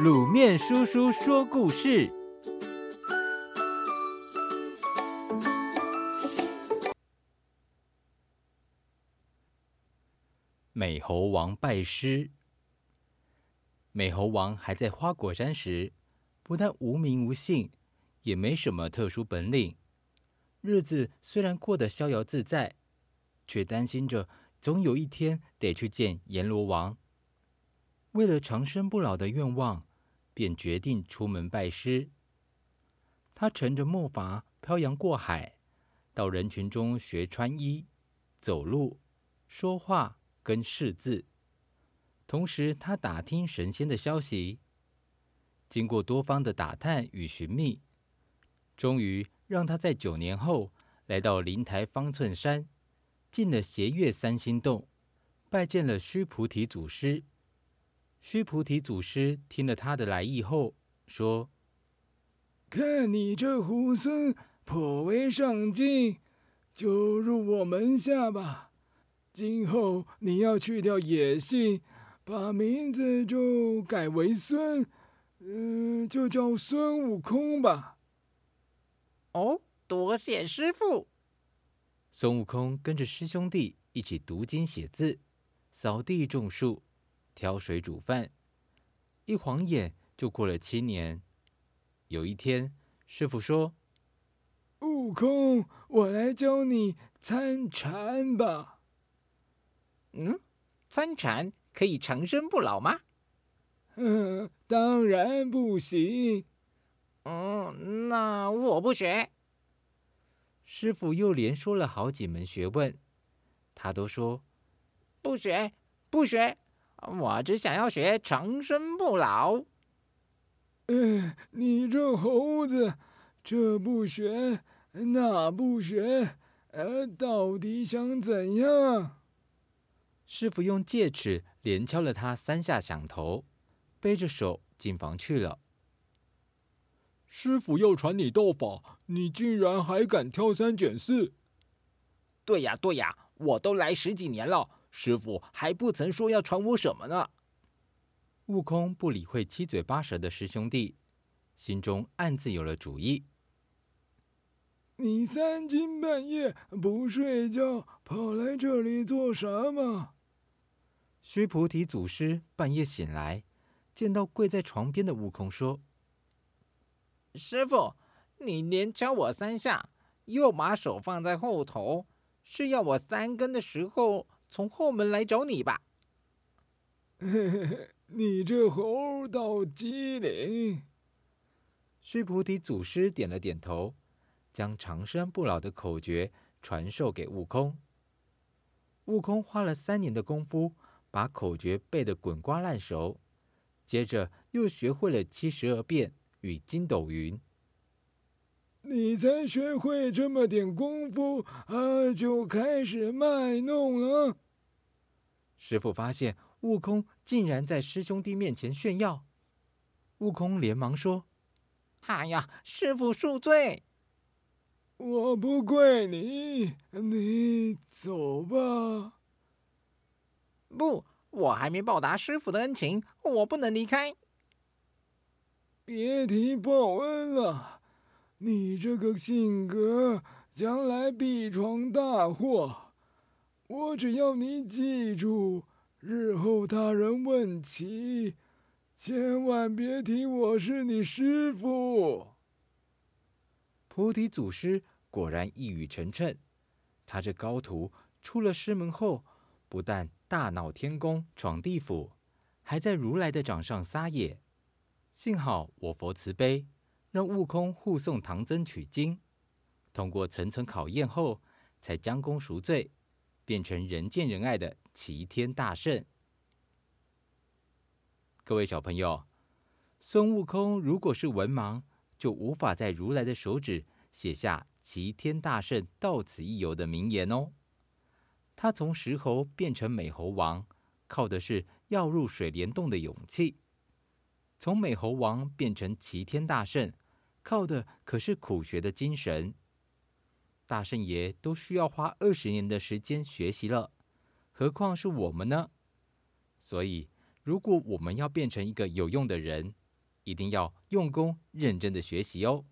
卤面叔叔说故事：美猴王拜师。美猴王还在花果山时，不但无名无姓，也没什么特殊本领。日子虽然过得逍遥自在，却担心着总有一天得去见阎罗王。为了长生不老的愿望，便决定出门拜师。他乘着木筏漂洋过海，到人群中学穿衣、走路、说话跟识字。同时，他打听神仙的消息。经过多方的打探与寻觅，终于让他在九年后来到灵台方寸山，进了斜月三星洞，拜见了须菩提祖师。须菩提祖师听了他的来意后，说：“看你这猢狲颇为上进，就入我门下吧。今后你要去掉野姓。”把名字就改为孙，嗯、呃，就叫孙悟空吧。哦，多谢师傅。孙悟空跟着师兄弟一起读经写字、扫地种树、挑水煮饭，一晃眼就过了七年。有一天，师傅说：“悟空，我来教你参禅吧。”嗯，参禅。可以长生不老吗？嗯，当然不行。嗯，那我不学。师傅又连说了好几门学问，他都说不学，不学。我只想要学长生不老。嗯，你这猴子，这不学，那不学，呃，到底想怎样？师傅用戒尺连敲了他三下响头，背着手进房去了。师傅要传你道法，你竟然还敢挑三拣四？对呀，对呀，我都来十几年了，师傅还不曾说要传我什么呢。悟空不理会七嘴八舌的师兄弟，心中暗自有了主意。你三更半夜不睡觉，跑来这里做什么？须菩提祖师半夜醒来，见到跪在床边的悟空，说：“师傅，你连敲我三下，又把手放在后头，是要我三更的时候从后门来找你吧？”“嘿嘿嘿，你这猴倒机灵。”须菩提祖师点了点头，将长生不老的口诀传授给悟空。悟空花了三年的功夫。把口诀背得滚瓜烂熟，接着又学会了七十二变与筋斗云。你才学会这么点功夫啊，就开始卖弄了？师傅发现悟空竟然在师兄弟面前炫耀，悟空连忙说：“哎呀，师傅恕罪，我不怪你，你走吧。”不，我还没报答师傅的恩情，我不能离开。别提报恩了，你这个性格将来必闯大祸。我只要你记住，日后他人问起，千万别提我是你师父。菩提祖师果然一语成谶，他这高徒出了师门后，不但大闹天宫，闯地府，还在如来的掌上撒野。幸好我佛慈悲，让悟空护送唐僧取经，通过层层考验后，才将功赎罪，变成人见人爱的齐天大圣。各位小朋友，孙悟空如果是文盲，就无法在如来的手指写下“齐天大圣到此一游”的名言哦。他从石猴变成美猴王，靠的是要入水帘洞的勇气；从美猴王变成齐天大圣，靠的可是苦学的精神。大圣爷都需要花二十年的时间学习了，何况是我们呢？所以，如果我们要变成一个有用的人，一定要用功认真的学习哦。